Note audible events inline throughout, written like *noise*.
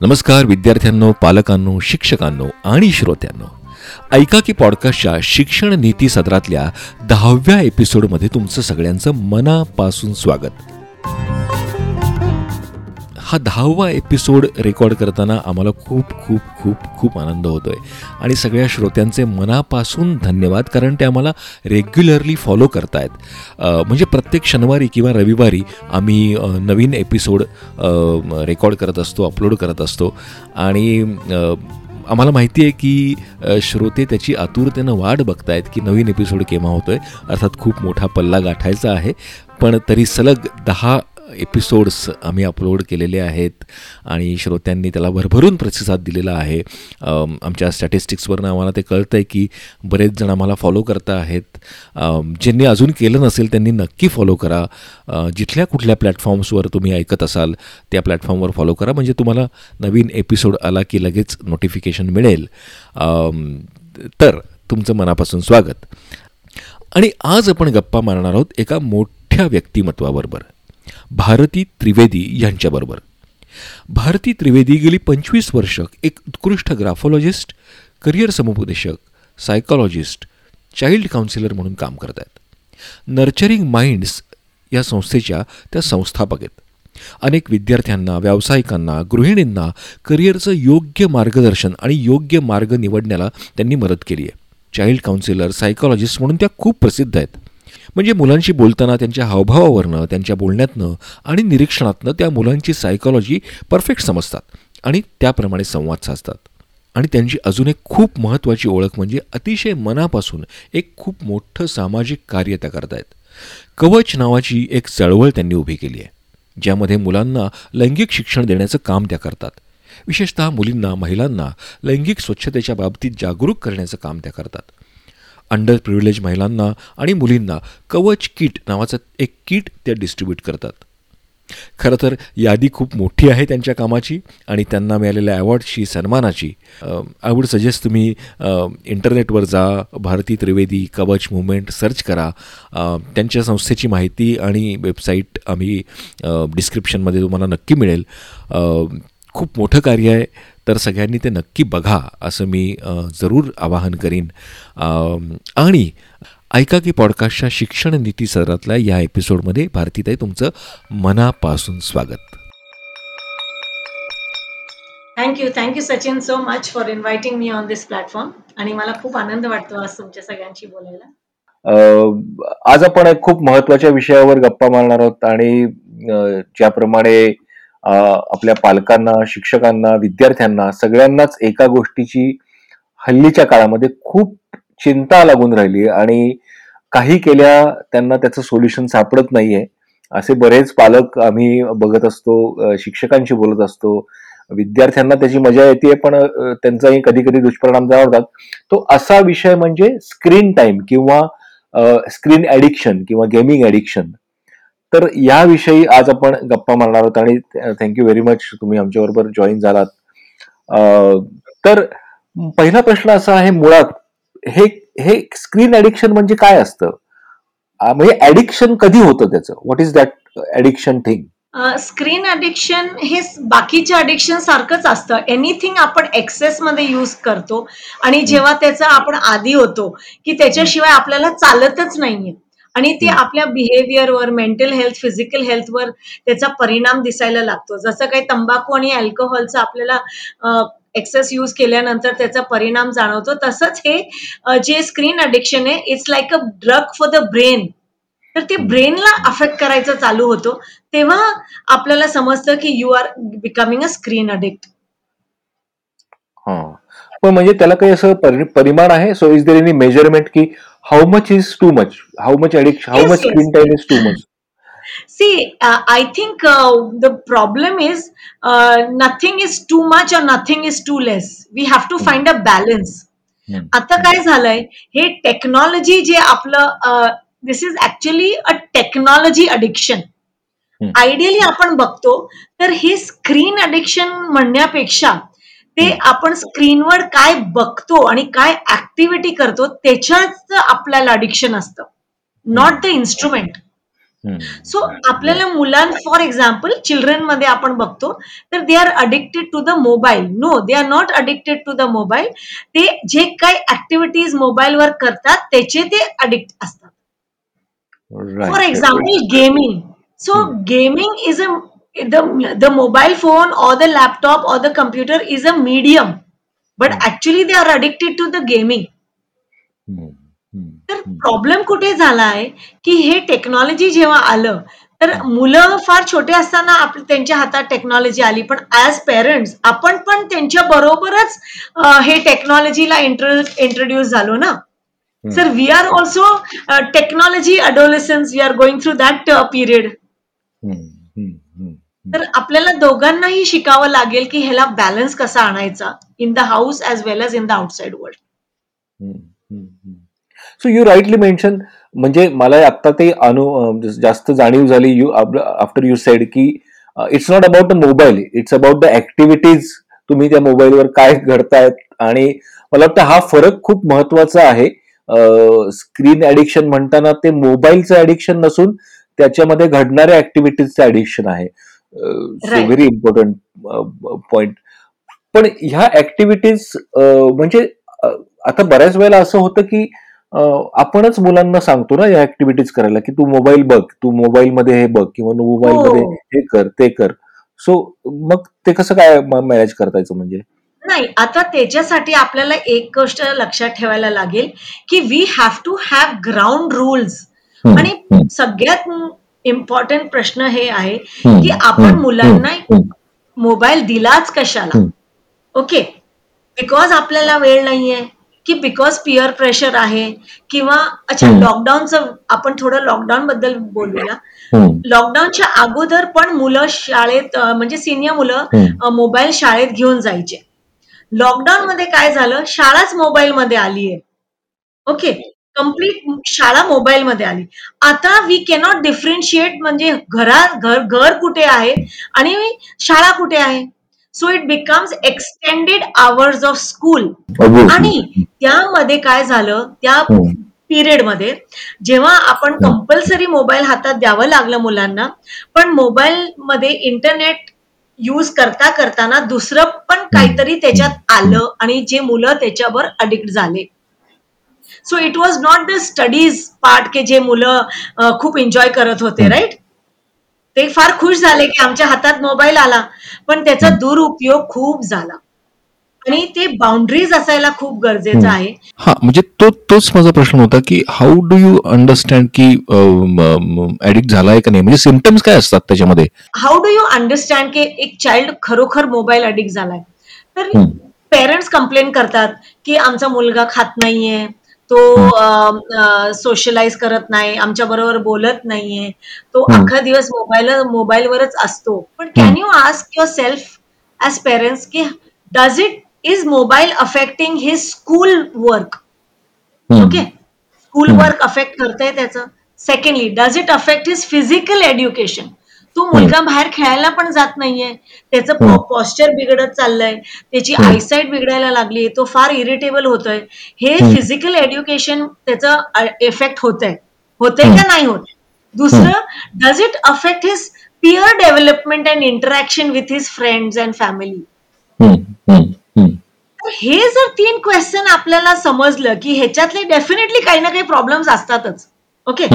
नमस्कार विद्यार्थ्यांनो पालकांनो शिक्षकांनो आणि श्रोत्यांनो. ऐका की पॉडकास्टच्या शिक्षण नीती सदरातल्या दहाव्या एपिसोडमध्ये तुमचं सगळ्यांचं मनापासून स्वागत. हा दहावा एपिसोड रेकॉर्ड करताना आम्हाला खूप खूप खूप खूप आनंद होतो आहे आणि सगळ्या श्रोत्यांचे मनापासून धन्यवाद कारण ते आम्हाला रेग्युलरली फॉलो करतायत. म्हणजे प्रत्येक शनिवारी किंवा रविवारी आम्ही नवीन एपिसोड रेकॉर्ड करत असतो अपलोड करत असतो. आणि आम्हाला माहिती आहे की श्रोते त्याची आतुरतेनं वाट बघतायत की नवीन एपिसोड केव्हा होतो आहे अर्थात खूप मोठा पल्ला गाठायचा आहे. पण तरी सलग दहा एपिसोड्स आम्ही अपलोड केलेले आहेत आणि श्रोत्यांनी त्याला भरभरून प्रतिसाद दिलेला आहे. आमच्या स्टॅटिस्टिक्सवरनं आम्हाला ते कळतं आहे की बरेच जण आम्हाला फॉलो करता आहेत. ज्यांनी अजून केलं नसेल त्यांनी नक्की फॉलो करा. जिथल्या कुठल्या प्लॅटफॉर्म्सवर तुम्ही ऐकत असाल त्या प्लॅटफॉर्मवर फॉलो करा. म्हणजे तुम्हाला नवीन एपिसोड आला की लगेच नोटिफिकेशन मिळेल. तर तुमचं मनापासून स्वागत. आणि आज आपण गप्पा मारणार आहोत एका मोठ्या व्यक्तिमत्वाबरोबर. भारती त्रिवेदी यांच्याबरोबर. भारती त्रिवेदी गेली पंचवीस वर्ष एक उत्कृष्ट ग्राफॉलॉजिस्ट करिअर समुपदेशक सायकॉलॉजिस्ट चाइल्ड काउन्सिलर म्हणून काम करत आहेत नर्चरिंग माइंड्स या संस्थेच्या त्या संस्थापक आहेत. अनेक विद्यार्थ्यांना व्यावसायिकांना गृहिणींना करिअरचं योग्य मार्गदर्शन आणि योग्य मार्ग निवडण्याला त्यांनी मदत केली आहे. चाइल्ड काउन्सिलर सायकॉलॉजिस्ट म्हणून त्या खूप प्रसिद्ध आहेत. म्हणजे मुलांशी बोलताना त्यांच्या हावभावावरनं त्यांच्या बोलण्यातनं आणि निरीक्षणातनं त्या मुलांची सायकॉलॉजी परफेक्ट समजतात आणि त्याप्रमाणे संवाद साधतात. आणि त्यांची अजून एक खूप महत्त्वाची ओळख म्हणजे अतिशय मनापासून एक खूप मोठं सामाजिक कार्य त्या करतायत. कवच नावाची एक चळवळ त्यांनी उभी केली आहे ज्यामध्ये मुलांना लैंगिक शिक्षण देण्याचं काम त्या करतात. विशेषतः मुलींना महिलांना लैंगिक स्वच्छतेच्या बाबतीत जागरूक करण्याचं काम त्या करतात. अंडर प्रिव्हिलेज महिलांना आणि मुलींना कवच किट नावाचं एक किट त्या डिस्ट्रीब्यूट करतात. खरं तर यादी खूप मोठी आहे त्यांच्या कामाची आणि त्यांना मिळालेल्या अवॉर्डची सन्मानाची. आय वुड सजेस्ट तुम्ही इंटरनेटवर जा भारती त्रिवेदी कवच मुवमेंट सर्च करा. त्यांच्या संस्थेची माहिती आणि वेबसाईट आम्ही डिस्क्रिप्शनमध्ये तुम्हाला नक्की मिळेल. खूप मोठं कार्य आहे तर सगळ्यांनी ते नक्की बघा असं मी जरूर आवाहन करीन. आणि ऐका की पॉडकास्टच्या शिक्षण नीती सदरातल्या या एपिसोडमध्ये भारतीताई तुमचं मनापासून स्वागत. Thank you thank you Sachin so much for inviting me on this platform आणि मला खूप आनंद वाटतो आज तुमच्या सगळ्यांशी बोलायला. आज आपण एक खूप महत्त्वाच्या विषयावर गप्पा मारणार आहोत आणि ज्याप्रमाणे आपल्या पालकांना शिक्षकांना विद्यार्थ्यांना सगळ्यांनाच एका गोष्टीची हल्लीच्या काळामध्ये खूप चिंता लागून राहिली आणि काही केल्या त्यांना त्याचं सोल्युशन सापडत नाहीये. असे बरेच पालक आम्ही बघत असतो शिक्षकांशी बोलत असतो. विद्यार्थ्यांना त्याची मजा येते पण त्यांचाही कधी कधी दुष्परिणाम जाणवतात. तो असा विषय म्हणजे स्क्रीन टाइम किंवा स्क्रीन ऍडिक्शन किंवा गेमिंग ऍडिक्शन तर याविषयी आज आपण गप्पा मारणार आहोत आणि थँक्यू व्हेरी मच तुम्ही आमच्याबरोबर जॉईन झालात. तर पहिला प्रश्न असा आहे मुळात हे हे स्क्रीन ऍडिक्शन म्हणजे काय असतं? म्हणजे ऍडिक्शन कधी होतं त्याचं? What is that addiction thing screen addiction हे बाकीच्या अडिक्शन सारखंच असतं. एनिथिंग आपण एक्सेस मध्ये युज करतो आणि जेव्हा त्याचा आपण आधी होतो की त्याच्याशिवाय आपल्याला चालतच नाहीये. आणि ते आपल्या बिहेवियरवर मेंटल हेल्थ फिजिकल हेल्थवर त्याचा परिणाम दिसायला लागतो. जसं काही तंबाखू आणि अल्कोहोलचा आपल्याला एक्सेस यूज केल्यानंतर त्याचा परिणाम जाणवतो. तसंच हे जे स्क्रीन अडिक्शन आहे it's like a drug for the brain तर ते ब्रेनला अफेक्ट करायचं चालू होतो. तेव्हा आपल्याला समजतं की you are becoming a screen addict पण म्हणजे त्याला काही असं परिमाण आहे? So is there any measurement की how much is too much how much addiction how yes, much yes. screen time is too much see uh, i think uh, the problem is uh, nothing is too much or nothing is too less we have to find a balance आता काय झालंय हे technology जे आपलं this is actually a technology addiction ideally आपण बघतो तर हे स्क्रीन अडिक्शन म्हणण्यापेक्षा ते आपण स्क्रीनवर काय बघतो आणि काय ऍक्टिव्हिटी करतो त्याच्याच आपल्याला अडिक्शन असतं. नॉट द इन्स्ट्रुमेंट सो आपल्याला मुलां फॉर एक्झाम्पल चिल्ड्रनमध्ये आपण बघतो तर they are addicted to the mobile no they are not addicted to the mobile ते जे काही ऍक्टिव्हिटीज मोबाईलवर करतात त्याचे ते अडिक्ट असतात. For example gaming so gaming is a the mobile phone or the laptop or the computer is a medium but actually they are addicted to the gaming तर problem कुठे झाला आहे की हे टेक्नॉलॉजी जेव्हा आलं तर मुलं फार छोटे असताना त्यांच्या हातात टेक्नॉलॉजी आली पण ऍज पेरेंट्स आपण पण त्यांच्या बरोबरच हे टेक्नॉलॉजीला इंट्रोड्यूस झालो ना. Sir we are also technology adolescence we are going through that period तर आपल्याला दोघांनाही शिकावं लागेल की ह्याला बॅलन्स कसा आणायचा in the house as well as in the outside world so you rightly mention म्हणजे मला आता ते अनु जास्त जाणीव झाली. यू आफ्टर यू सेड की it's not about the mobile it's about the activities तुम्ही त्या मोबाईलवर काय घडतायत आणि मला वाटतं हा फरक खूप महत्त्वाचा आहे. स्क्रीन ऍडिक्शन म्हणताना ते मोबाईलचं ऍडिक्शन नसून त्याच्यामध्ये घडणाऱ्या ऍक्टिव्हिटीजचं ऍडिक्शन आहे. व्हेरी इम्पॉर्टंट पॉइंट पण ह्या ऍक्टिव्हिटीज म्हणजे आता बऱ्याच वेळेला असं होतं की आपणच मुलांना सांगतो ना या ऍक्टिव्हिटीज करायला की तू मोबाईल बघ तू मोबाईल मध्ये हे बघ किंवा मोबाईल मध्ये हे. कर ते कर. सो मग ते कसं काय मॅनेज करतायचं म्हणजे? नाही आता त्याच्यासाठी आपल्याला एक गोष्ट लक्षात ठेवायला लागेल की we have to have ground rules आणि सगळ्यात इम्पॉर्टंट प्रश्न हे आहे की आपण मुलांना मोबाईल दिलाच कशाला? ओके बिकॉज आपल्याला वेळ नाहीये की बिकॉज पिअर प्रेशर आहे किंवा अच्छा लॉकडाऊनचं आपण थोडं लॉकडाऊन बद्दल बोलूया. लॉकडाऊनच्या अगोदर पण मुलं शाळेत म्हणजे सिनियर मुलं मोबाईल शाळेत घेऊन जायचे. लॉकडाऊन मध्ये काय झालं? शाळाच मोबाईल मध्ये आली आहे ओके कंप्लीट शाळा मोबाईल मध्ये आली. आता वी कॅनॉट डिफरेन्शिएट म्हणजे घरात घर घर कुठे आहे आणि शाळा कुठे आहे? So it becomes extended hours of school आणि त्यामध्ये काय झालं? त्या पिरियडमध्ये जेव्हा आपण कंपल्सरी मोबाईल हातात द्यावं लागलं मुलांना पण मोबाईल मध्ये इंटरनेट यूज करता करताना दुसरं पण काहीतरी त्याच्यात आलं आणि जे मुलं त्याच्यावर अडिक्ट झाले. So it was not the studies part के जे मुलं खूप एन्जॉय करत होते राईट ते फार खुश झाले की आमच्या हातात मोबाईल आला. पण त्याचा दुरुपयोग खूप झाला. आणि ते बाउंड्रीज असायला खूप गरजेचं आहे. हा म्हणजे तो तोच माझा प्रश्न होता की हाऊ डू यू अंडरस्टँड की ऍडिक्ट झालाय का नाही? म्हणजे सिमटम्स काय असतात त्याच्यामध्ये? हाऊ डू यू अंडरस्टँड की एक चाइल्ड खरोखर मोबाईल अडिक्ट झालाय? तर पेरेंट्स कंप्लेन करतात की आमचा मुलगा खात नाहीये. तो सोशलाइज करत नाही आमच्या बरोबर बोलत नाहीये. तो अख्खा दिवस मोबाईल मोबाईलवरच असतो. पण can you ask yourself as parents की does it is mobile affecting his school work okay school work affect करतंय त्याचं. Secondly does it affect his physical education तो मुलगा बाहेर खेळायला पण जात नाहीये. त्याचं पॉस्चर बिघडत चाललंय. त्याची आयसाईट बिघडायला लागली तो फार इरिटेबल होतोय. हे फिजिकल एज्युकेशन त्याचं इफेक्ट होत आहे होतंय का नाही होत? दुसरं does it affect his peer development and interaction with his friends and family हे जर तीन क्वेश्चन आपल्याला समजलं की ह्याच्यातले डेफिनेटली काही ना काही प्रॉब्लेम्स असतातच. ओके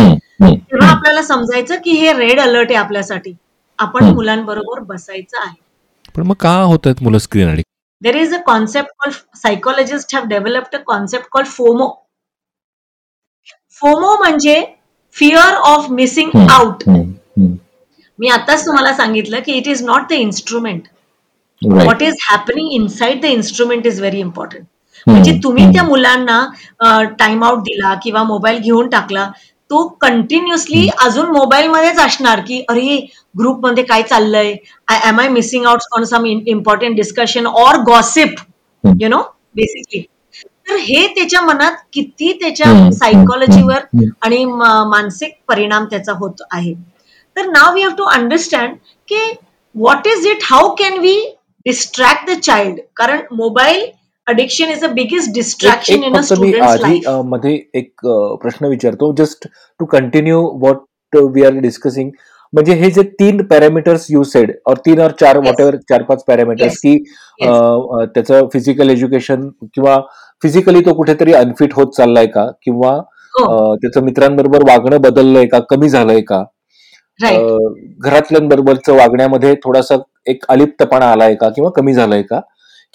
तेव्हा आपल्याला समजायचं की हे रेड अलर्ट आहे आपल्यासाठी. आपण मुलांबरोबर बसायचं आहे. पण मग का होत आहेत मुलं screen addict there is a concept call psychologist have developed a concept call FOMO FOMO म्हणजे फिअर ऑफ मिसिंग आउट मी आताच तुम्हाला सांगितलं की it is not the instrument what is happening inside the instrument is very important म्हणजे तुम्ही त्या मुलांना टाइम आउट दिला किंवा मोबाईल घेऊन टाकला तो कंटिन्युअसली अजून मोबाईलमध्येच असणार की अरे ग्रुपमध्ये काय चाललंय? I am I missing out on some important discussion or gossip you know basically तर हे त्याच्या मनात किती त्याच्या सायकोलॉजीवर आणि मानसिक परिणाम त्याचा होत आहे. तर नाव वी हॅव टू अंडरस्टँड की what is it how can we distract the child कारण mobile addiction is a biggest distraction in a मध्ये एक प्रश्न विचारतो. Just to continue what we are discussing म्हणजे हे जे तीन पॅरामीटर्स यू सेड और तीन और चार Yes. वॉट एव्हर चार पाच पॅरामीटर्स Yes. की Yes. त्याचं फिजिकल एज्युकेशन किंवा फिजिकली तो कुठेतरी अनफिट होत चाललाय का? किंवा हो. त्याचं मित्रांबरोबर वागणं बदललंय का? कमी झालंय का? राईट अ, घरातल्यांबरोबरचं वागण्यामध्ये थोडासा एक अलिप्तपणा आलाय का? किंवा कमी झालाय का?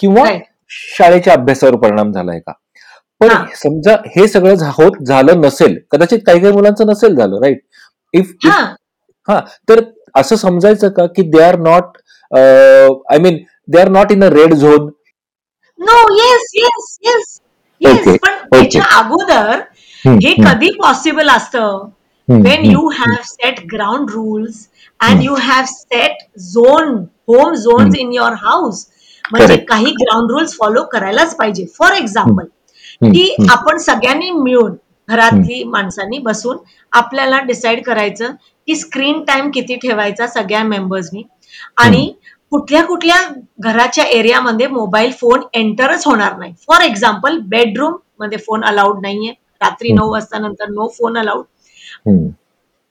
किंवा शाळेच्या अभ्यासावर परिणाम झालाय का? पण हा. समजा हे सगळं होत झालं नसेल कदाचित काही काही मुलांचं नसेल झालं राईट इफ हा. हा तर असं समजायचं का की they are not I mean they are not in a red zone no yes yes yes yes पण त्याच्या अगोदर हे कधी पॉसिबल असतं? have set ground rules and Hmm. you have set zone home zones Hmm. in your house म्हणजे. काही ground rules follow करायलाच पाहिजे. For example. की. आपण सगळ्यांनी मिळून घरातली माणसांनी बसून आपल्याला डिसाईड करायचं की स्क्रीन टाइम किती ठेवायचा सगळ्या मेंबर्सनी आणि कुठल्या कुठल्या घराच्या एरियामध्ये मोबाईल फोन एंटरच होणार नाही. फॉर एक्झाम्पल बेडरूममध्ये फोन अलाउड नाहीये. रात्री. नऊ वाजता नंतर no phone allowed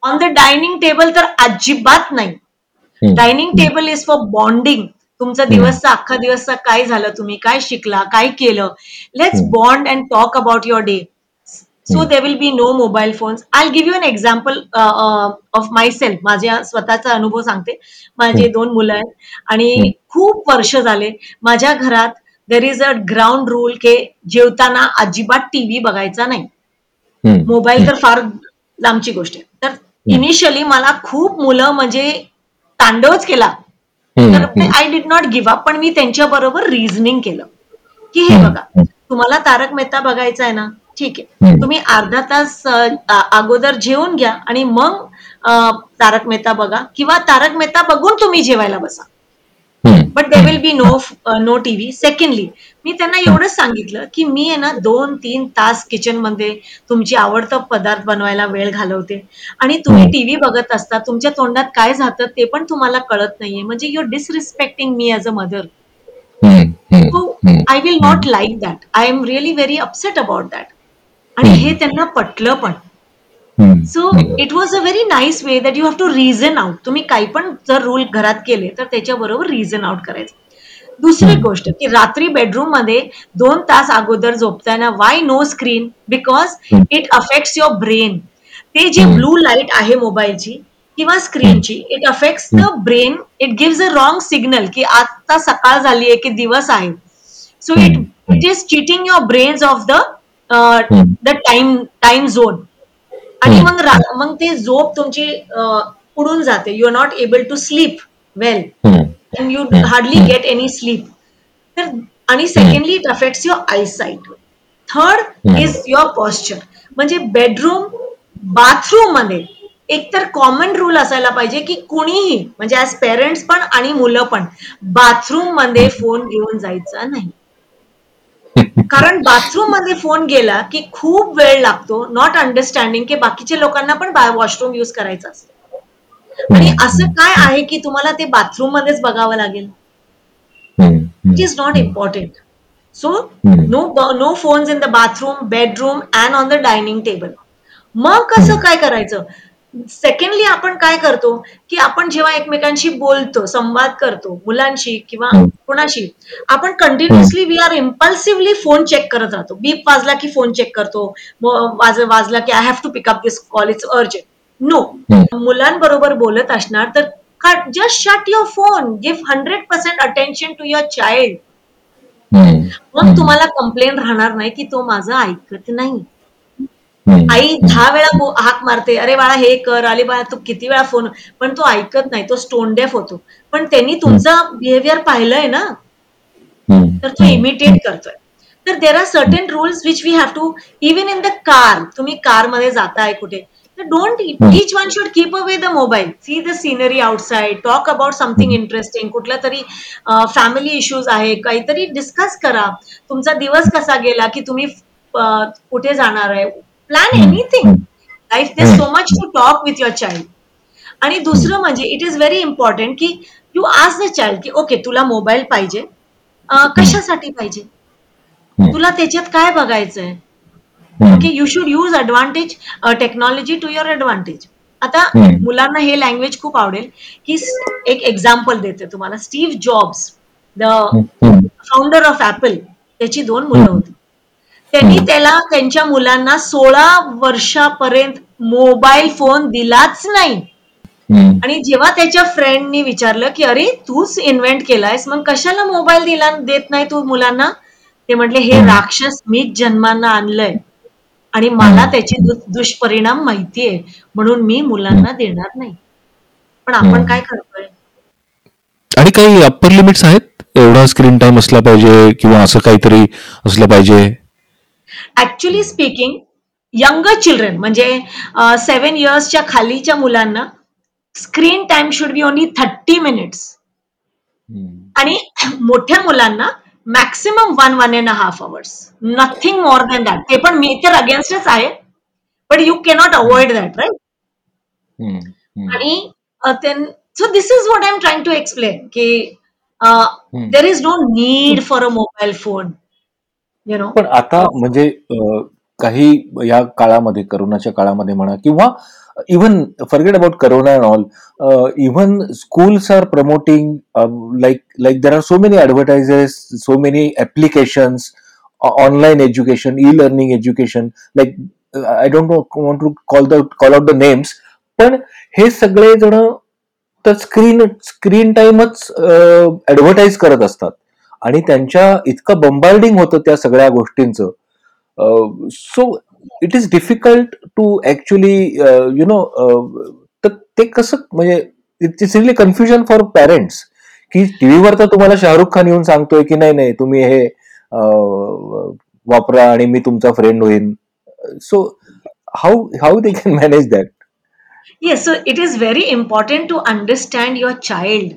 on the dining table तर अजिबात नाही. Dining table is for bonding तुमचा दिवसचा अख्खा दिवसचा काय झालं? तुम्ही काय शिकला? काय केलं? Let's. Bond and talk about your day so. They will be no mobile phones I give you an example of myself माझ्या स्वतःचा अनुभव सांगते. माझे. दोन मुलं आहेत आणि. खूप वर्ष झाले माझ्या घरात there is a ground rule के जेवताना अजिबात टीव्ही बघायचा नाही. मोबाईल तर फार लांबची गोष्ट आहे. तर इनिशियली मला खूप मुलं म्हणजे तांडवच केला. तर I did not give up पण मी त्यांच्या बरोबर रिझनिंग केलं की हे. बघा तुम्हाला तारक मेहता बघायचा आहे ना ठीक आहे. तुम्ही अर्धा तास अगोदर जेवून घ्या आणि मग तारक मेहता बघा किंवा तारक मेहता बघून तुम्ही जेवायला बसा but they will be no no TV secondly मी त्यांना एवढंच सांगितलं की मी आहे ना दोन तीन तास किचनमध्ये तुमची आवडतं पदार्थ बनवायला वेळ घालवते. आणि तुम्ही. टीव्ही बघत असता तुमच्या तोंडात काय जातं ते पण तुम्हाला कळत नाहीये. म्हणजे your disrespecting me as a mother I will not like that I am really very upset about that आणि हे त्यांना पटलं पण. So it was a very nice way that you have to reason out तुम्ही काही पण जर rule घरात केले तर त्याच्याबरोबर रिझन आउट करायचं. दुसरी. गोष्ट की रात्री बेडरूममध्ये दोन तास अगोदर झोपताना why no screen because. It affects your brain ते जे. ब्लू लाइट आहे मोबाईलची किंवा स्क्रीनची it affects the brain it gives a wrong signal की आता सकाळ झाली आहे की दिवस आहे. So it it is cheating your brains of the the time time zone आणि मग मग ते झोप तुमची उडून जाते. You are not able to sleep well and you hardly get any sleep. तर आणि secondly it affects your eyesight third. Is your posture म्हणजे बेडरूम बाथरूममध्ये एकतर कॉमन रूल असायला पाहिजे की कुणीही म्हणजे ऍज पेरेंट्स पण आणि मुलं पण बाथरूममध्ये फोन घेऊन जायचा नाही. कारण बाथरूममध्ये फोन गेला की खूप वेळ लागतो नॉट अंडरस्टँडिंग की बाकीच्या लोकांना पण वॉशरूम युज करायचा असतो. आणि असं काय आहे की तुम्हाला ते बाथरूम मध्येच बघावं लागेल? It is not important so no no phones in the bathroom bedroom and on the dining table मग कसं काय करायचं? सेकंडली आपण काय करतो की आपण जेव्हा एकमेकांशी बोलतो संवाद करतो मुलांशी किंवा. कुणाशी आपण continuously we are impulsively phone check करत राहतो. बीप वाजला की फोन चेक करतो. वाजला की I have to pick up this call it's urgent no मुलांबरोबर बोलत असणार तर just shut your phone give hundred percent attention to your child मग तुम्हाला कंप्लेंट राहणार नाही की तो माझं ऐकत नाही. आई दहा वेळा हाक मारते. अरे बाळा हे कर. अरे बाळा तू किती वेळा फोन पण तो ऐकत नाही. तो स्टोनडेफ होतो. पण त्यांनी तुमचं बिहेवियर पाहिलंय ना? तर तो इमिटेट करतोय. तर there are certain rules which we have to even in the car तुम्ही कारमध्ये जाताय कुठे तर don't each one should keep away the mobile see the scenery outside talk about something interesting कुठला तरी फॅमिली इश्यूज आहे. काहीतरी डिस्कस करा. तुमचा दिवस कसा गेला की तुम्ही कुठे जाणार आहे? Plan anything life there so much to talk with your child आणि दुसरं म्हणजे इट इज व्हेरी इम्पॉर्टंट की यू आज द चाइल्ड की ओके तुला मोबाईल पाहिजे. अं, कशासाठी पाहिजे? तुला त्याच्यात काय बघायचंय? Okay you should use advantage technology to your advantage आता. मुलांना हे लँग्वेज खूप आवडेल. की एक एक्झाम्पल देते तुम्हाला. Steve Jobs the. Founder of Apple त्याची दोन मुलं होती. त्यांनी. त्याला त्यांच्या मुलांना सोळा वर्षापर्यंत मोबाईल फोन दिलाच नाही. आणि जेव्हा त्याच्या फ्रेंडनी विचारलं की अरे तूच इन्व्हेंट केलायस मग कशाला मोबाईल दिला देत नाही तू मुलांना ते म्हटले हे. राक्षस मीच जन्मांना आणलंय आणि मला. त्याची दुष्परिणाम माहितीये म्हणून मी मुलांना देणार नाही पण आपण. काय करतोय आणि काही अप्पर लिमिट्स आहेत एवढा स्क्रीन टाइम असला पाहिजे किंवा असं काहीतरी असलं पाहिजे ऍक्च्युली स्पीकिंग यंगर चिल्ड्रन म्हणजे सेव्हन इयर्सच्या खालीच्या मुलांना screen time should be only thirty minutes आणि मोठ्या मुलांना maximum one one and half hours nothing more than that ते पण मी तर अगेन्स्टच आहे. But you cannot avoid that right आणि so this is what I am trying to explain की there is no need for a mobile phone you know पण आता म्हणजे काही या काळामध्ये करोनाच्या काळामध्ये म्हणा किंवा even forget about corona and all even schools are promoting like like there are so many advertises so many applications online education e learning education like I don't want to call the call out the names पण हे सगळे जण तर screen screen टाइमच advertise करत असतात. आणि त्यांच्या इतकं बंबार्डिंग होतं त्या सगळ्या गोष्टींचं. So it is difficult to actually you know तर ते कसं म्हणजे it is really confusion for parents की टीव्हीवर तर तुम्हाला शाहरुख खान येऊन सांगतोय की नाही नाही तुम्ही हे वापरा आणि मी तुमचा फ्रेंड होईन. So how how they can manage that yes so it is very important to understand your child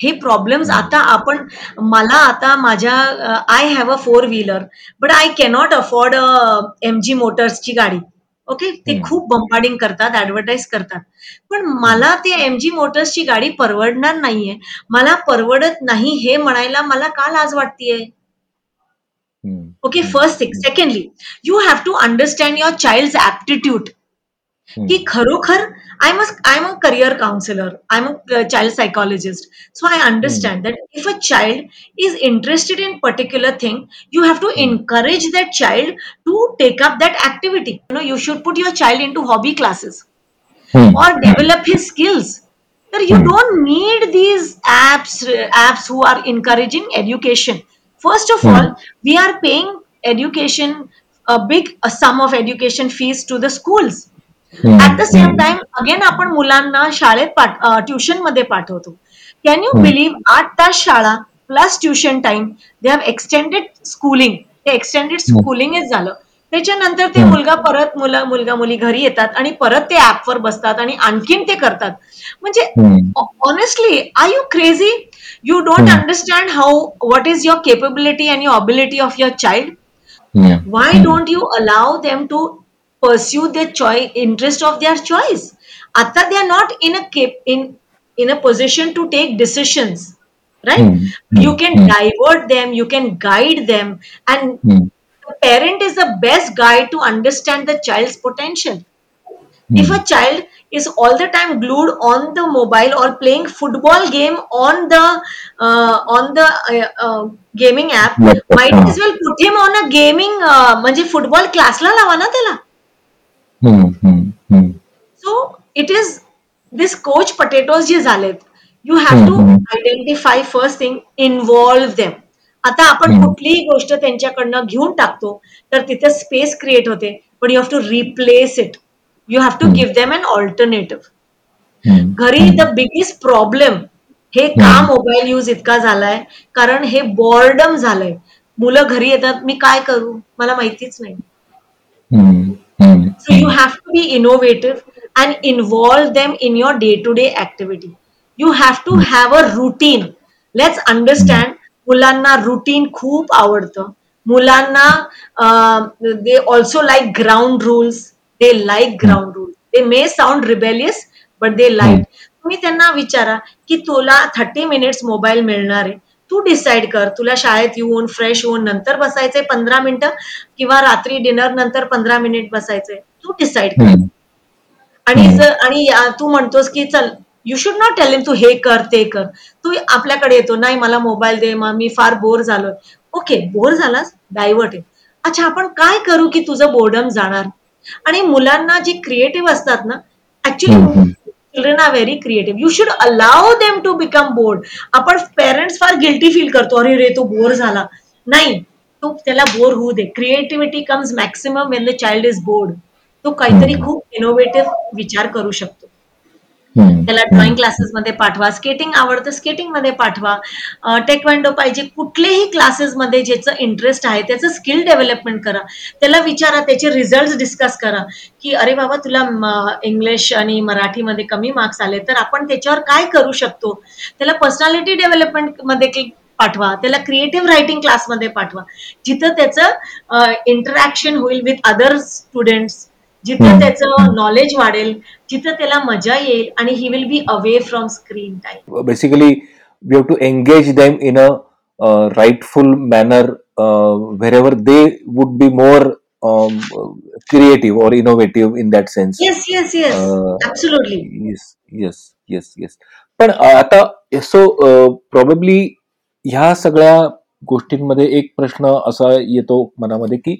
हे प्रॉब्लेम्स आता आपण मला आता माझ्या I have a four wheeler but I cannot afford M G मोटर्सची गाडी. ओके ते. खूप बंबार्डिंग करतात ऍडव्हर्टाईज करतात. पण मला ते एम जी मोटर्सची गाडी परवडणार नाहीये. मला परवडत नाही हे म्हणायला मला का लाज वाटतेय? Okay first thing secondly you have to understand your child aptitude की खरोखर I am I am a career counsellor I am a child psychologist so I understand that if a child is interested in particular thing you have to encourage that child to take up that activity you know you should put your child into hobby classes or develop his skills. That you Hmm. don't need these apps apps who are encouraging education. First of Hmm. all, we are paying education a big a sum of education fees to the schools. At the same time, again आपण मुलांना शाळेत पाठ ट्युशनमध्ये पाठवतो. Can you. Believe आठ तास शाळा plus tuition time they have extended schooling ते एक्सटेंडेड. स्कूलिंगच झालं. त्याच्यानंतर ते. मुलगा परत मुलं मुलगा मुली घरी येतात आणि परत ते ऍपवर बसतात आणि आणखीन ते करतात. म्हणजे honestly are you crazy you don't. Understand how what is your capability and your ability of your child why don't you allow them to pursue their choice interest of their choice आता they are not in a cap in in a position to take decisions right Hmm. you can Hmm. divert them you can guide them and the parent is the best guide to understand the child's potential if a child is all the time glued on the mobile or playing football game on the uh, on the uh, uh, gaming app Laptop, might हा. as well put him on a gaming uh, म्हणजे football क्लासला लावा ना त्याला so it is this couch potatoes जे झालेत you have to. Identify first thing involve them आता आपण. कुठलीही गोष्ट त्यांच्याकडनं घेऊन टाकतो तर तिथे स्पेस क्रिएट होते पण you have to replace it you have to. Give them an alternative घरी द बिगेस्ट प्रॉब्लेम हे का. मोबाईल यूज इतका झालाय? कारण हे बॉर्डम झालंय. मुलं घरी येतात मी काय करू? मला माहितीच नाही. So you have to be innovative and involve them in your day-to-day activity. You have to have a routine. Let's understand मुलांना रुटीन खूप आवडतं मुलांना they also like ground rules they like ground rules they may sound rebellious but they like तुम्ही त्यांना विचारा की तुला thirty minutes mobile मिळणार आहे तू डिसाईड कर. तुला शाळेत येऊन फ्रेश होऊन नंतर बसायचंय पंधरा मिनिटं किंवा रात्री डिनर नंतर पंधरा मिनिट बसायचंय. तू डिसाईड कर. आणि जर आणि तू म्हणतोस की चल यू शुड नॉट टेल तू हे कर ते कर. तू आपल्याकडे येतो नाही मला मोबाईल दे मग मी फार बोर झालोय. ओके बोर झालास डायव्हर्ट आहे. अच्छा आपण काय करू की तुझं बोर्डम जाणार? आणि मुलांना जे क्रिएटिव्ह असतात ना actually children are very creative you should allow them to become bored आपण पेरेंट्स फार गिल्टी फील करतो. अरे रे तो बोर झाला. नाही. तो त्याला बोर होऊ दे. Creativity comes maximum when the child is bored तो काहीतरी खूप इनोव्हेटिव्ह विचार करू शकतो. त्याला ड्रॉइंग क्लासेसमध्ये पाठवा स्केटिंग आवडतं स्केटिंगमध्ये पाठवा. टेक्वांडो पाहिजे कुठलेही क्लासेसमध्ये ज्याचं इंटरेस्ट आहे त्याचं स्किल डेव्हलपमेंट करा. त्याला विचारा त्याचे रिझल्ट डिस्कस करा. की अरे बाबा तुला इंग्लिश आणि मराठीमध्ये कमी मार्क्स आले तर आपण त्याच्यावर काय करू शकतो? त्याला पर्सनॅलिटी डेव्हलपमेंटमध्ये पाठवा. त्याला क्रिएटिव्ह रायटिंग क्लासमध्ये पाठवा. जिथं त्याचं इंटरॅक्शन होईल विथ अदर स्टुडंट्स जिथं त्याचं नॉलेज वाढेल जिथं त्याला मजा येईल आणि he will be away from screen time basically we have to engage them in a rightful manner wherever they would be more creative or innovative in that sense yes yes yes yes yes yes yes पण आता so probably ह्या सगळ्या गोष्टींमध्ये एक प्रश्न असा येतो मनामध्ये की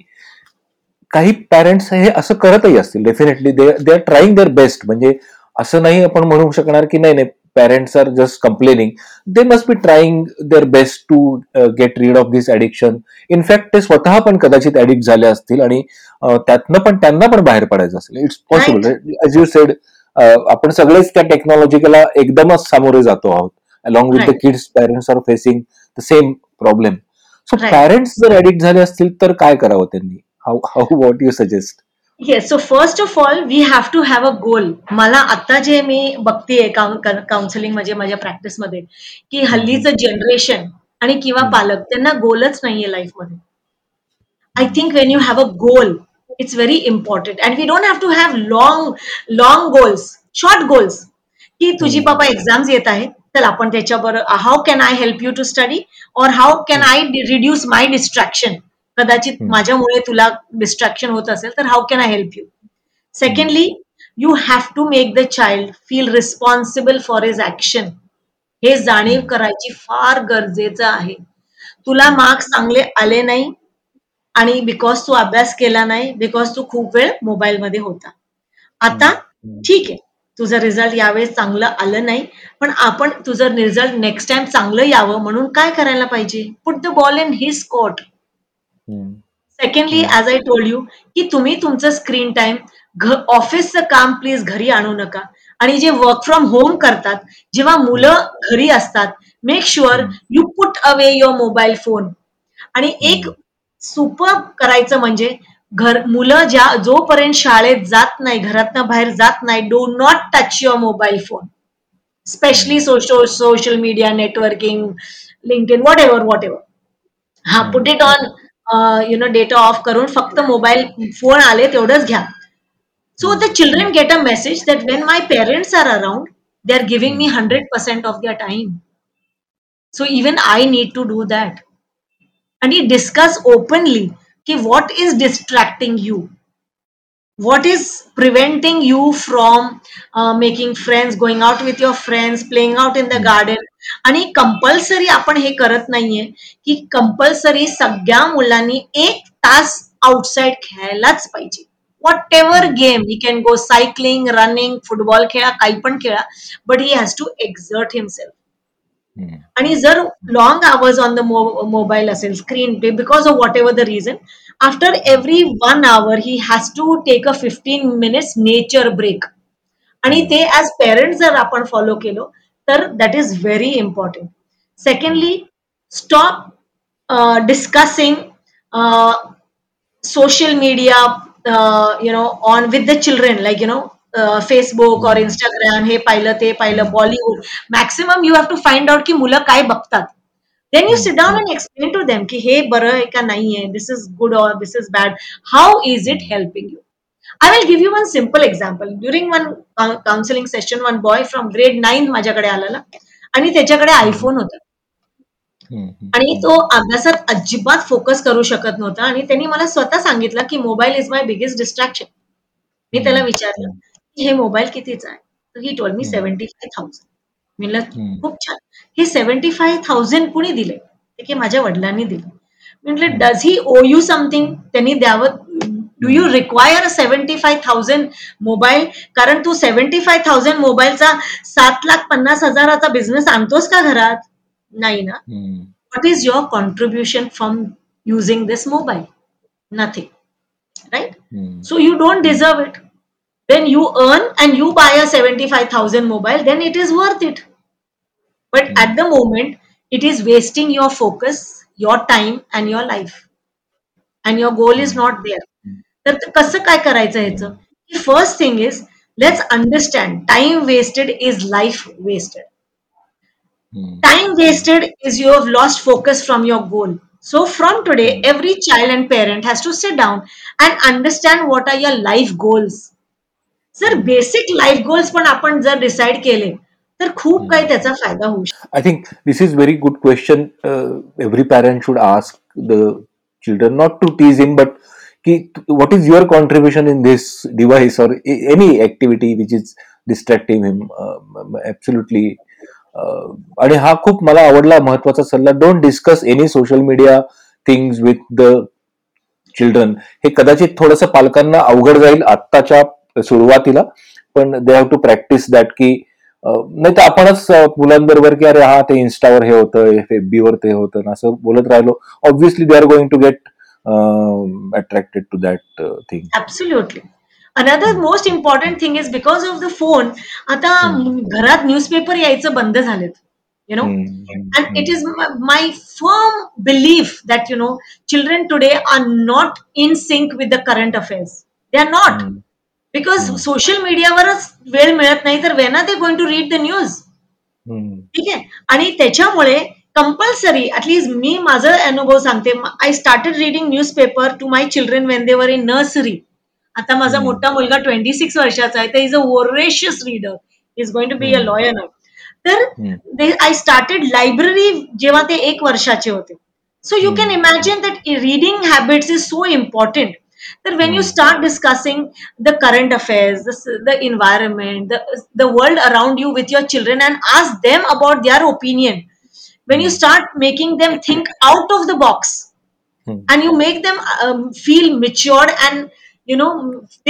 काही पॅरेंट्स हे असं करतही असतील definitely they they are trying their best म्हणजे असं नाही आपण म्हणू शकणार की नाही नाही parents are just complaining they must be trying their best to get rid of this addiction in fact ते स्वतः पण कदाचित ऍडिक्ट झाले असतील आणि त्यातनं पण त्यांना पण बाहेर पडायचं असेल. It's possible as you said आपण सगळेच त्या टेक्नॉलॉजीला एकदमच सामोरे जातो आहोत. Along with the kids parents are facing the same problem so parents जर ऍडिक्ट झाले असतील तर काय करावं त्यांनी? How how what you suggest? Yes so first of all we have to have a goal मला आता जे मी बघतेय काउन्सिलिंग म्हणजे माझ्या प्रॅक्टिसमध्ये की हल्लीचं जनरेशन आणि किंवा पालक त्यांना गोलच नाहीये लाईफमध्ये I think when you have a goal it's very important and we don't have to have long long goals short goals की तुझी बाबा एक्झाम्स येत आहेत तर आपण त्याच्याबरोबर how can I help you to study और how can I reduce my distraction कदाचित माझ्यामुळे तुला डिस्ट्रॅक्शन होत असेल तर how can I help you secondly you have to make the child feel responsible for his action हे जाणीव करायची फार गरजेचं आहे. तुला मार्क्स चांगले आले नाही आणि बिकॉज तू अभ्यास केला नाही बिकॉज तू खूप वेळ मोबाईलमध्ये होता. आता ठीक आहे तुझं रिझल्ट यावेळेस चांगलं आलं नाही पण आपण तुझं रिझल्ट नेक्स्ट टाइम चांगलं यावं म्हणून काय करायला पाहिजे? Put the ball in his court secondly as I told you की तुम्ही तुमचं स्क्रीन टाइम ऑफिसचं काम प्लीज घरी आणू नका. आणि जे वर्क फ्रॉम होम करतात जेव्हा मुलं घरी असतात make sure you put away your mobile phone आणि एक सुपर करायचं म्हणजे घर मुलं ज्या जोपर्यंत शाळेत जात नाही घरातनं बाहेर जात नाही do not touch your mobile phone specially social social media networking LinkedIn whatever whatever हा put it on you know data off करून फक्त मोबाईल फोन आले तेवढंच घ्या. So the children get a message that when my parents are around they are giving me hundred percent of their time so even I need to do that आणि discuss openly की what is distracting you what is preventing you from uh, making friends going out with your friends playing out in the garden? आणि compulsory आपण हे करत नाहीये की compulsory सगळ्या मुलांनी एक तास आउटसाइड खेळायलाच पाहिजे. Whatever game he can go cycling running football खेळा काही पण खेळा but he has to exert himself आणि जर long hours on the mobile असेल screen pay because of whatever the reason after every one hour he has to take a fifteen minutes nature break आणि ते as parents जर आपण follow केलो तर that is very important secondly stop discussing social media uh, you know on with the children like you know uh, Facebook और Instagram हे पाहिलं ते पाहिलं Bollywood maximum you have to find out की मुलं काय बघतात. Then you sit down and explain to them की हे बरं आहे का नाहीये this is good or this is bad how is it helping you I will give you one simple example during one counselling session one boy from grade nine माझ्याकडे आलेला आणि त्याच्याकडे आयफोन होता. आणि तो अभ्यासात अजिबात फोकस करू शकत नव्हता आणि त्यांनी मला स्वतः सांगितलं की mobile is my biggest distraction मी त्याला विचारलं हे मोबाईल कितीचा आहे तर he told me. Seventy five thousand म्हणलं. खूप छान हे सेव्हन्टी फाय थाउजंड कुणी दिले की माझ्या वडिलांनी दिले म्हटलं. Does he owe you something त्यांनी द्यावं do you require seventy five thousand mobile कारण तू सेव्हन्टी फाय थाउजंड मोबाईलचा सात लाख पन्नास हजाराचा बिझनेस आणतोस का घरात नाही ना is your contribution from using this mobile? Nothing. Right? हम्म. So you don't deserve it. Then you earn and you buy a 75,000 mobile, then it is worth it. But Hmm. at the moment, it is wasting your focus, your time, and your life. And your goal is Hmm. not there. तर ते कसं काय करायचं ह्याचं की first thing is let's understand time wasted is life wasted hmm. time wasted is you have lost focus from your goal so from today every child and parent has to sit down and understand what are your life goals जर basic life goals पण आपण जर decide केले तर खूप काही त्याचा फायदा होऊ शकतो. I think this is very good question every parent should ask the children not to tease in but की what is your contribution in this device or any activity which is distractive him absolutely आणि हा खूप मला आवडला महत्त्वाचा सल्ला. Don't discuss any social media things with the children हे कदाचित थोडस पालकांना अवघड जाईल आत्ताच्या सुरुवातीला पण they have to practice that की नाही तर आपणच मुलांबरोबर की अरे हा ते इन्स्टावर हे होतं FB वर ते होतं असं बोलत राहिलो. Obviously they are going to get attracted to that thing absolutely another most important thing is because of the phone आता घरात न्यूजपेपर यायचं बंद झालेत you know and it is my firm belief that you know children today are not in sync with the current affairs. They are not. because Hmm. social मीडियावरच वेळ मिळत नाही तर when are they going to read the news ठीक आहे आणि त्याच्यामुळे compulsory at least मी माझा अनुभव सांगते I started reading newspaper to my children when they were in nursery आता माझा Hmm. मोठा मुलगा ट्वेंटी सिक्स वर्षाचा आहे तर is a voracious reader is going to be a Hmm. Lawyer नाव तर Hmm. आय स्टार्टेड लायब्ररी जेव्हा ते एक वर्षाचे होते so you Hmm. Can imagine that reading habits is so important तर when you Hmm. Start discussing the current affairs the environment the, the world around you with your children and ask them about their opinion when you Hmm. start making them think out of the box Hmm. and you make them um, feel matured and you know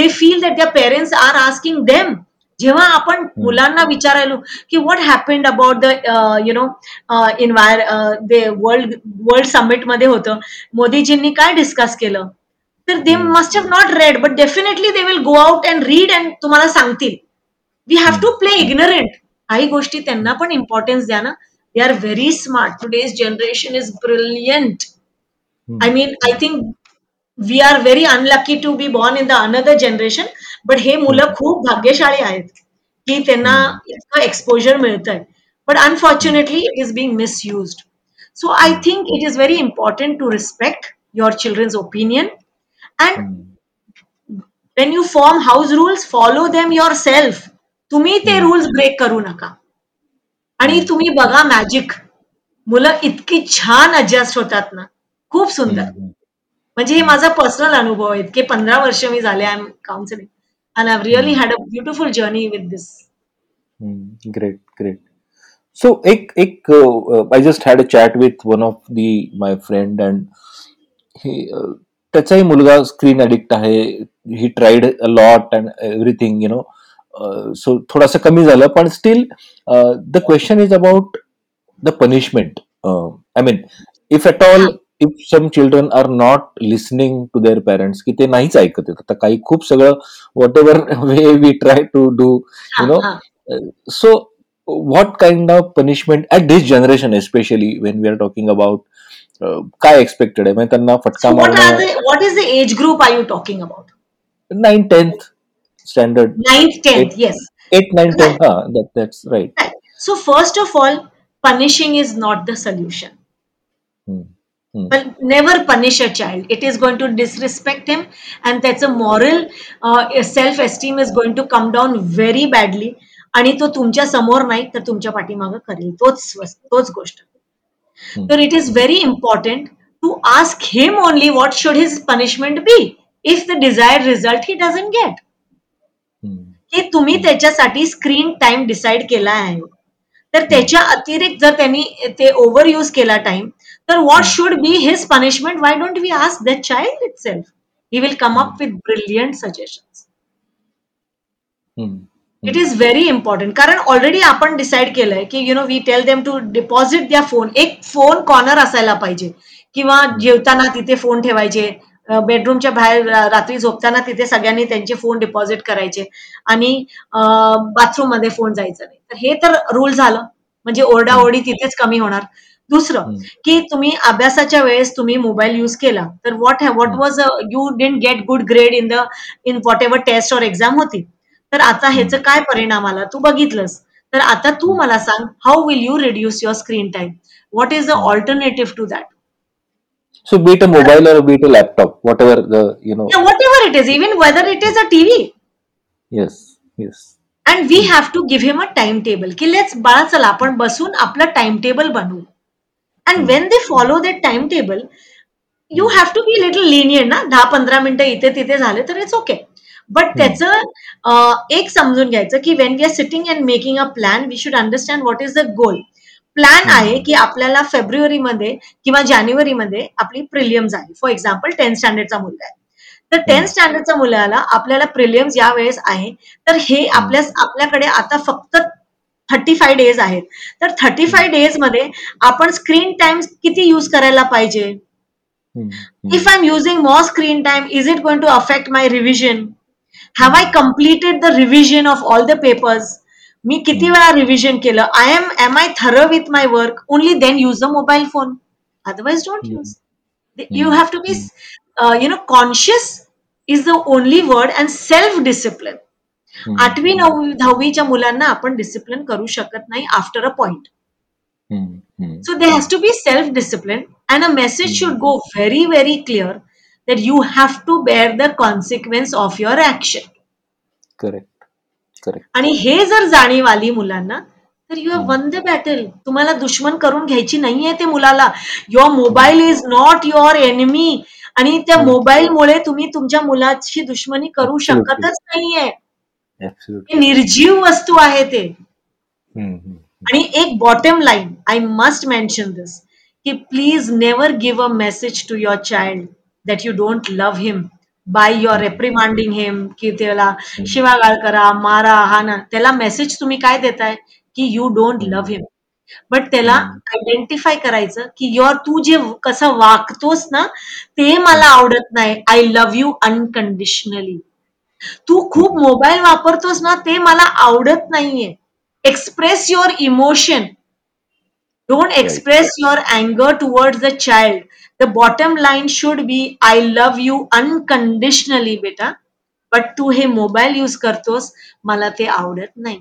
they feel that their parents are asking them जेव्हा आपण मुलांना विचारायलो की what happened about the you know environment the world world summit मध्ये होतं मोदीजींनी काय discuss केलं तर they Hmm. Must have not read but definitely they will go out and read and तुम्हाला सांगतील. We have to play ignorant काही गोष्टी त्यांना पण इम्पॉर्टन्स द्या ना. They are very smart today's generation is brilliant I mean, I think we are very unlucky to be born in the another generation, but हे मुलं खूप भाग्यशाळी आहेत. की त्यांना इतकं एक्सपोजर मिळत आहे but unfortunately it is being misused so I think it is very important to respect your children's opinion and when you form house rules follow them yourself तुम्ही ते रूल्स ब्रेक करू नका. आणि तुम्ही बघा मॅजिक मुलं इतकी छान अडजस्ट होतात ना. खूप सुंदर. म्हणजे हे माझा पर्सनल अनुभव आहे. इतके पंधरा वर्ष मी झाले I am counselling and I really had a beautiful journey with this great great so एक एक I just had a chat with one of the my friend and त्याचाही मुलगा स्क्रीन अडिक्ट आहे. He tried a lot and everything you know so थोडासा कमी झालं पण still the question is about the punishment I mean if at all if some children are not listening to their parents की ते नाहीच ऐकत आहेत. आता काही खूप सगळं whatever way we try to do you know so what kind of punishment at this generation especially when we are talking about uh, काय एक्सपेक्टेड आहे म्हणजे त्यांना फटका So what are मारणं the what is the age group are you talking about? Nine tenth standard Ninth, tenth, yes. Eight nine tenth हा that's right Right. So first of all, punishing is not the solution. But never punish a child. It is going to disrespect him, and that's a moral uh, self-esteem is going to come down very badly. आणि तो तुमच्या समोर नाही तर तुमच्या पाठीमागं करेल तोच वस- तोच गोष्ट तर it is very important to ask him only what should his punishment be if the desired result he doesn't get ते तुम्ही त्याच्यासाठी स्क्रीन टाइम डिसाईड केला आहे. तर त्याच्या अतिरिक्त जर त्यांनी ते ओव्हर यूज केला टाइम तर what should be his punishment why don't we ask the child itself he will come up with brilliant suggestion hmm. It is very important कारण ऑलरेडी आपण डिसाईड केलंय की you know we tell them to deposit द्या phone एक phone corner असायला पाहिजे. किंवा जेवताना तिथे फोन ठेवायचे. बेडरूमच्या बाहेर रात्री झोपताना तिथे सगळ्यांनी त्यांचे फोन डिपॉझिट करायचे. आणि बाथरूममध्ये फोन जायचं नाही. तर हे तर रूल झालं. म्हणजे ओरडाओरडी तिथेच कमी होणार. दुसरं. की तुम्ही अभ्यासाच्या वेळेस तुम्ही मोबाईल युज केला. तर what what was you didn't get good grade in the in whatever test or exam होती. तर आता ह्याचं काय परिणाम आला? तू बघितलंस. तर आता तू मला सांग how will you reduce your screen time what is the alternative to that So be it a mobile or be it a laptop, whatever the you know. Whatever it is even whether it is a TV Yes, yes. We have to give him a time table की let's बाळा चला आपण बसून आपलं time table बनवू and when they follow that time table you have to be little lenient ना. दहा पंधरा मिनिटं इथे तिथे झाले तर इट्स ओके बट त्याचं अं, एक समजून घ्यायचं की when we are sitting and making a plan we should understand what is the goal plan आहे की आपल्याला फेब्रुवारीमध्ये किंवा जानेवारीमध्ये आपली प्रिलियम्स आहे. फॉर एक्झाम्पल टेन्थ स्टँडर्डचा मुलगा आहे. तर टेन्थ स्टँडर्डच्या मुलाला आपल्याला प्रिलियम्स या वेळेस आहे. तर हे आपल्या आपल्याकडे आता फक्त थर्टी फाय डेज आहेत. तर थर्टी फाय डेजमध्ये आपण स्क्रीन टाइम किती युज करायला पाहिजे? Hmm, hmm. if I'm using more screen time, is it going to affect my revision? Have I completed the revision of all the papers? मी किती वेळा revision केलं? I am am I through with my work only then use the mobile phone otherwise don't use you have to be you know conscious is the only word and self discipline Hmm, आठवी नववी दहावीच्या मुलांना आपण discipline करू शकत नाही after a point hmm, hmm. So there has to be self discipline, and a message should go very, very clear. That you have to bear the consequence of your action. Correct, correct. आणि हे जर जाणीव आली मुलांना तर you have won the battle तुम्हाला दुश्मन करून घ्यायची नाहीये ते मुलाला. Your mobile is not your enemy आणि त्या मोबाईलमुळे तुम्ही तुमच्या मुलाची दुश्मनी करू शकतच नाहीये. निर्जीव वस्तू आहे ते. आणि एक bottom line I must mention this की please never give a message to your child that you don't love him by your reprimanding him की त्याला शिवागाळ करा मारा हा ना. त्याला मेसेज तुम्ही काय देताय? की you don't love him but त्याला आयडेंटिफाय करायचं की युअर तू जे कसं वागतोस ना ते मला आवडत नाही. आय लव्ह यू अनकंडिशनली तू खूप मोबाईल वापरतोस ना ते मला आवडत नाहीये. Express your emotion don't express your अँगर towards the child The bottom line should be I love you unconditionally बेटा. बट तू हे मोबाईल यूज करतोस मला ते आवडत नाही.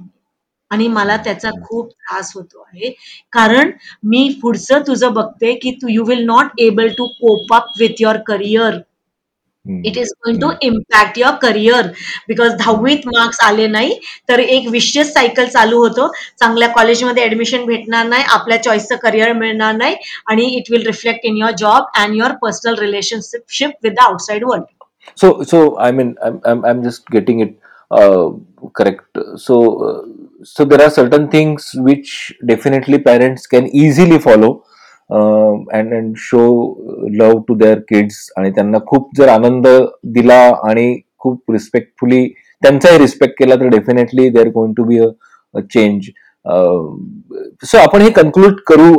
आणि मला त्याचा खूप त्रास होतो आहे. कारण मी पुढचं तुझं बघते की तू you will not able to cope up with your career it is going to impact your career because दहावीत मार्क्स आले नाही तर एक विशेष सायकल चालू होतो. चांगल्या कॉलेजमध्ये ऍडमिशन भेटणार नाही आपल्या चॉईसचं करिअर मिळणार नाही आणि it will reflect in your job and your personal relationship with the outside world So, so I mean, I'm, I'm, I'm just getting it uh, correct. So, uh, so there are certain things which definitely parents can easily follow. And and show love to their kids आणि त्यांना खूप जर आनंद दिला आणि खूप respectfully त्यांचाही respect केला तर definitely there going to be a change so आपण हे कन्क्लूड करू.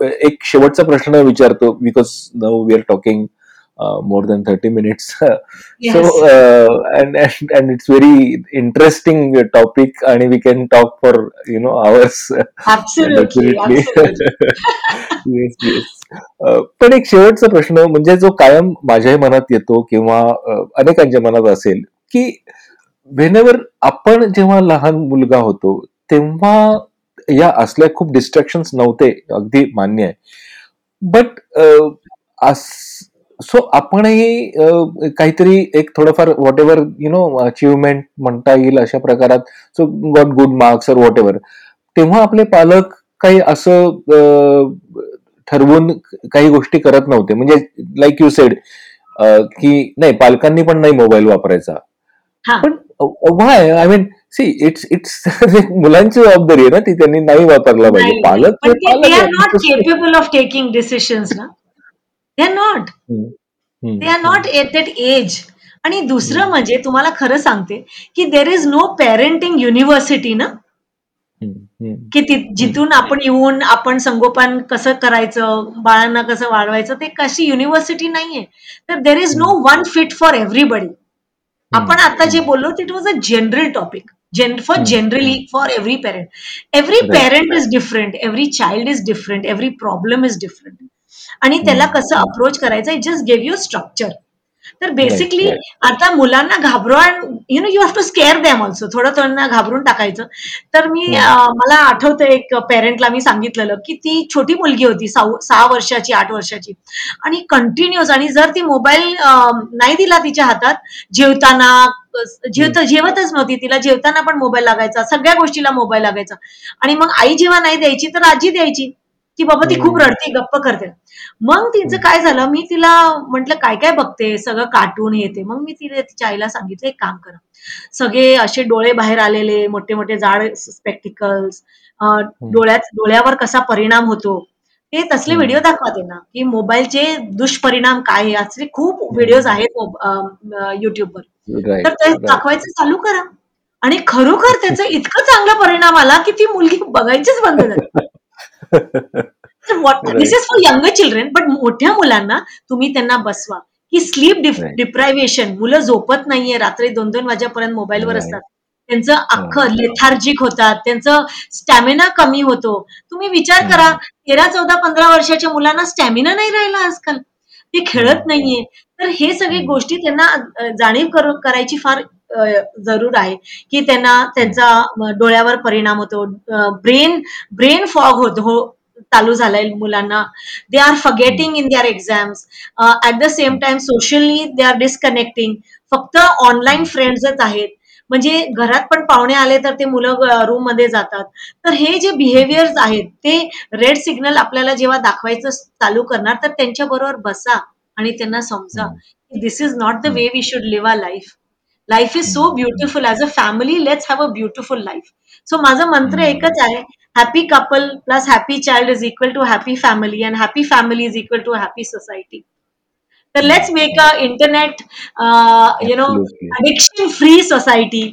एक शेवटचा प्रश्न विचारतो because now we are talking more than thirty minutes Yes. So uh, and, and and it's very interesting uh, topic, and we can talk for you know hours. *laughs* Absolutely, Definitely. *laughs* yes, yes. Uh, पण एक शेवटचा प्रश्न म्हणजे जो कायम माझ्याही मनात येतो किंवा uh, अनेकांच्या मनात असेल की वेनेवर आपण जेव्हा लहान मुलगा होतो तेव्हा या असल्या खूप डिस्ट्रॅक्शन्स नव्हते अगदी मान्य आहे बट सो आपणही काहीतरी एक थोडंफार whatever you know achievement म्हणता येईल अशा प्रकारात. सो गॉट गुड मार्क्स और व्हॉट एव्हर तेव्हा आपले पालक काही असं ठरवून काही गोष्टी करत नव्हते. म्हणजे लाईक यू सेड की नाही पालकांनी पण नाही मोबाईल वापरायचा. हा. पण why I mean see it's it's मुलांची जबाबदारी आहे ना ती त्यांनी नाही वापरला पाहिजे. पालक केपेबल ऑफ टेकिंग डिसिशन्स ना. They are not they are not at that age आणि दुसरं म्हणजे तुम्हाला खरं सांगते की there is no parenting university ना. की ति- जिथून आपण येऊन आपण संगोपन कसं करायचं बाळांना कसं वाढवायचं ते कशी युनिव्हर्सिटी नाहीये. तर there is no one fit for everybody आपण आता जे बोललो it was a general topic for. Generally for every parent every. Parent is different every child is different every problem is different आणि त्याला कसं अप्रोच करायचं it just gave you structure तर basically. आता मुलांना घाबरवून you know you have to scare them also थोडं त्यांना घाबरून टाकायचं. तर मी मला आठवतं एक पेरेंटला मी सांगितलेलं की ती छोटी मुलगी होती सहा सहा वर्षाची आठ वर्षाची. आणि कंटिन्युअस आणि जर ती मोबाईल नाही दिला तिच्या हातात जेवताना जेवत जेवतच नव्हती तिला जेवताना पण मोबाईल लागायचा सगळ्या गोष्टीला मोबाईल लागायचा. आणि मग आई जेव्हा नाही द्यायची तर आजी द्यायची. की बाबा ती खूप रडते गप्प करते. मग तिचं काय झालं? मी तिला म्हंटल काय काय बघते? सगळं कार्टून येते मग मी तिला तिच्या आईला सांगितलं एक काम करा. सगळे असे डोळे बाहेर आलेले मोठे मोठे जाड स्पेक्टिकल्स डोळ्यात डोळ्यावर कसा परिणाम होतो? ते तसले व्हिडिओ दाखवा त्यांना की मोबाईलचे दुष्परिणाम काय आहे असले खूप व्हिडिओज आहेत युट्यूबवर तर ते. दाखवायचं चालू करा. आणि खरोखर त्याचा इतका चांगला परिणाम आला की ती मुलगी बघायचीच बंद झाली. *laughs* This is for young children but मोठ्या मुलांना तुम्ही त्यांना बसवा. की स्लीप. डिप्रायव्हेशन मुलं झोपत नाहीये रात्री दोन दोन वाजेपर्यंत मोबाईलवर. असतात. त्यांचं अख्खं लेथार्जिक होतात त्यांचं स्टॅमिना कमी होतो. तुम्ही विचार करा तेरा चौदा पंधरा वर्षाच्या मुलांना स्टॅमिना नाही राहिला आजकाल. ते खेळत नाहीये. तर हे सगळी गोष्टी त्यांना जाणीव करू करायची फार जरूर आहे. की त्यांना त्यांचा डोळ्यावर परिणाम होतो. ब्रेन ब्रेन फॉग होतो चालू झालाय मुलांना. They are forgetting in their exams at the same time socially they are disconnecting फक्त ऑनलाईन फ्रेंड्सच आहेत. म्हणजे घरात पण पाहुणे आले तर ते मुलं रूममध्ये जातात. तर हे जे बिहेवियर्स आहेत ते रेड सिग्नल आपल्याला जेव्हा दाखवायचं चालू करणार तर त्यांच्या बरोबर बसा आणि त्यांना समजा this is not the way we should live a life life is so beautiful as a family let's have a beautiful life so माझं मंत्र एकच आहे Happy couple plus happy child is equal to happy family and happy family is equal to happy society तर let's make a internet you know Absolutely. addiction free society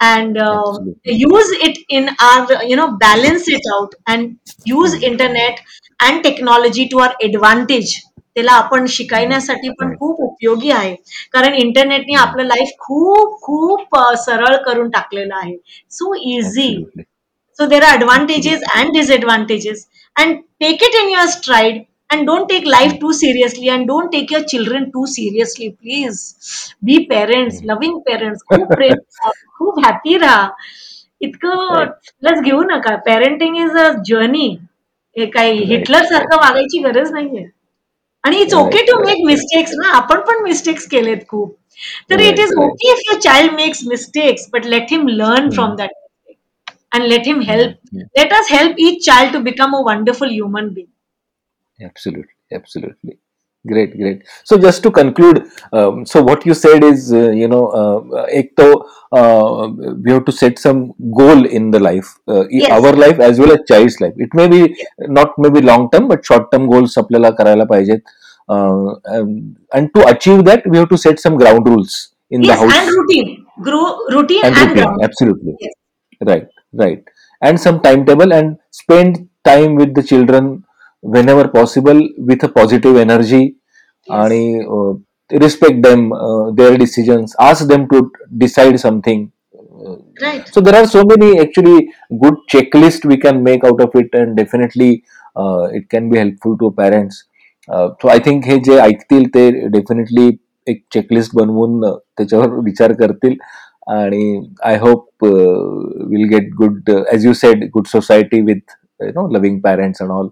and uh, Absolutely. use it in our you know balance it out and use internet and technology to our advantage त्याला आपण शिकवण्यासाठी पण Right. खूप उपयोगी आहे कारण इंटरनेटने आपलं life खूप खूप अ, सरळ करून टाकलेलं आहे so easy Absolutely. So there are advantages and disadvantages. And take it in your stride and don't take life too seriously and don't take your children too seriously. Please be parents, loving parents. *laughs* खूप प्रेम करा, खूप happy राहा इतकं लस घेऊ नका parenting is a journey हे काही Right. हिटलर सारखं वागायची गरज नाहीये आणि it's Right, okay to right, make mistakes ना आपण पण मिस्टेक्स केलेत खूप तर it Right, is right. Okay if your child makes mistakes but let him learn from that and let him help. Yeah. Let us help each child to become a wonderful human being. Absolutely, absolutely. Great, great. So just to conclude, um, so what you said is, uh, you know, uh, एक तो uh, we have to set some goal in the life, uh, i- Yes. our life as well as child's life. It may be not maybe long term, but short term goals आपल्याला करायला पाहिजेत. Uh, um, and to achieve that, we have to set some ground rules in the Yes, house. and routine. Grow, routine and and, routine ground. absolutely Yes. right right and some timetable and spend time with the children whenever possible with a positive energy Yes. आणि uh, respect them uh, their decisions ask them to decide something Uh, Right. so there are so many actually good checklist we can make out of it and definitely uh, it can be helpful to parents uh, so i think हे जे ऐकतील ते definitely एक checklist बनवून uh, त्याच्यावर विचार करतील आणि I hope will get good as you said good society with you know loving parents and all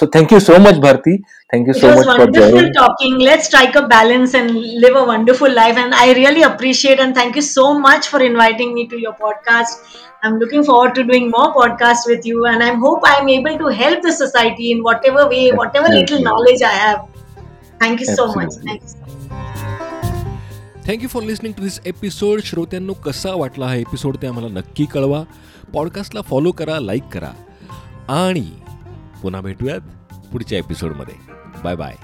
so thank you so much Bharti thank you It so was much for wonderful joining talking. Let's strike a balance and live a wonderful life. And I really appreciate and thank you so much for inviting me to your podcast. I'm looking forward to doing more podcasts with you, and I hope I'm able to help the society in whatever way, whatever little Absolutely. knowledge I have. Thank you so much. Thank you for listening to this episode श्रोत्यांनो कसा वाटला हा episode ते आम्हाला नक्की कळवा. पॉडकास्टला follow करा like करा. आणि पुन्हा भेटूयात पुढच्या एपिसोडमध्ये बाय बाय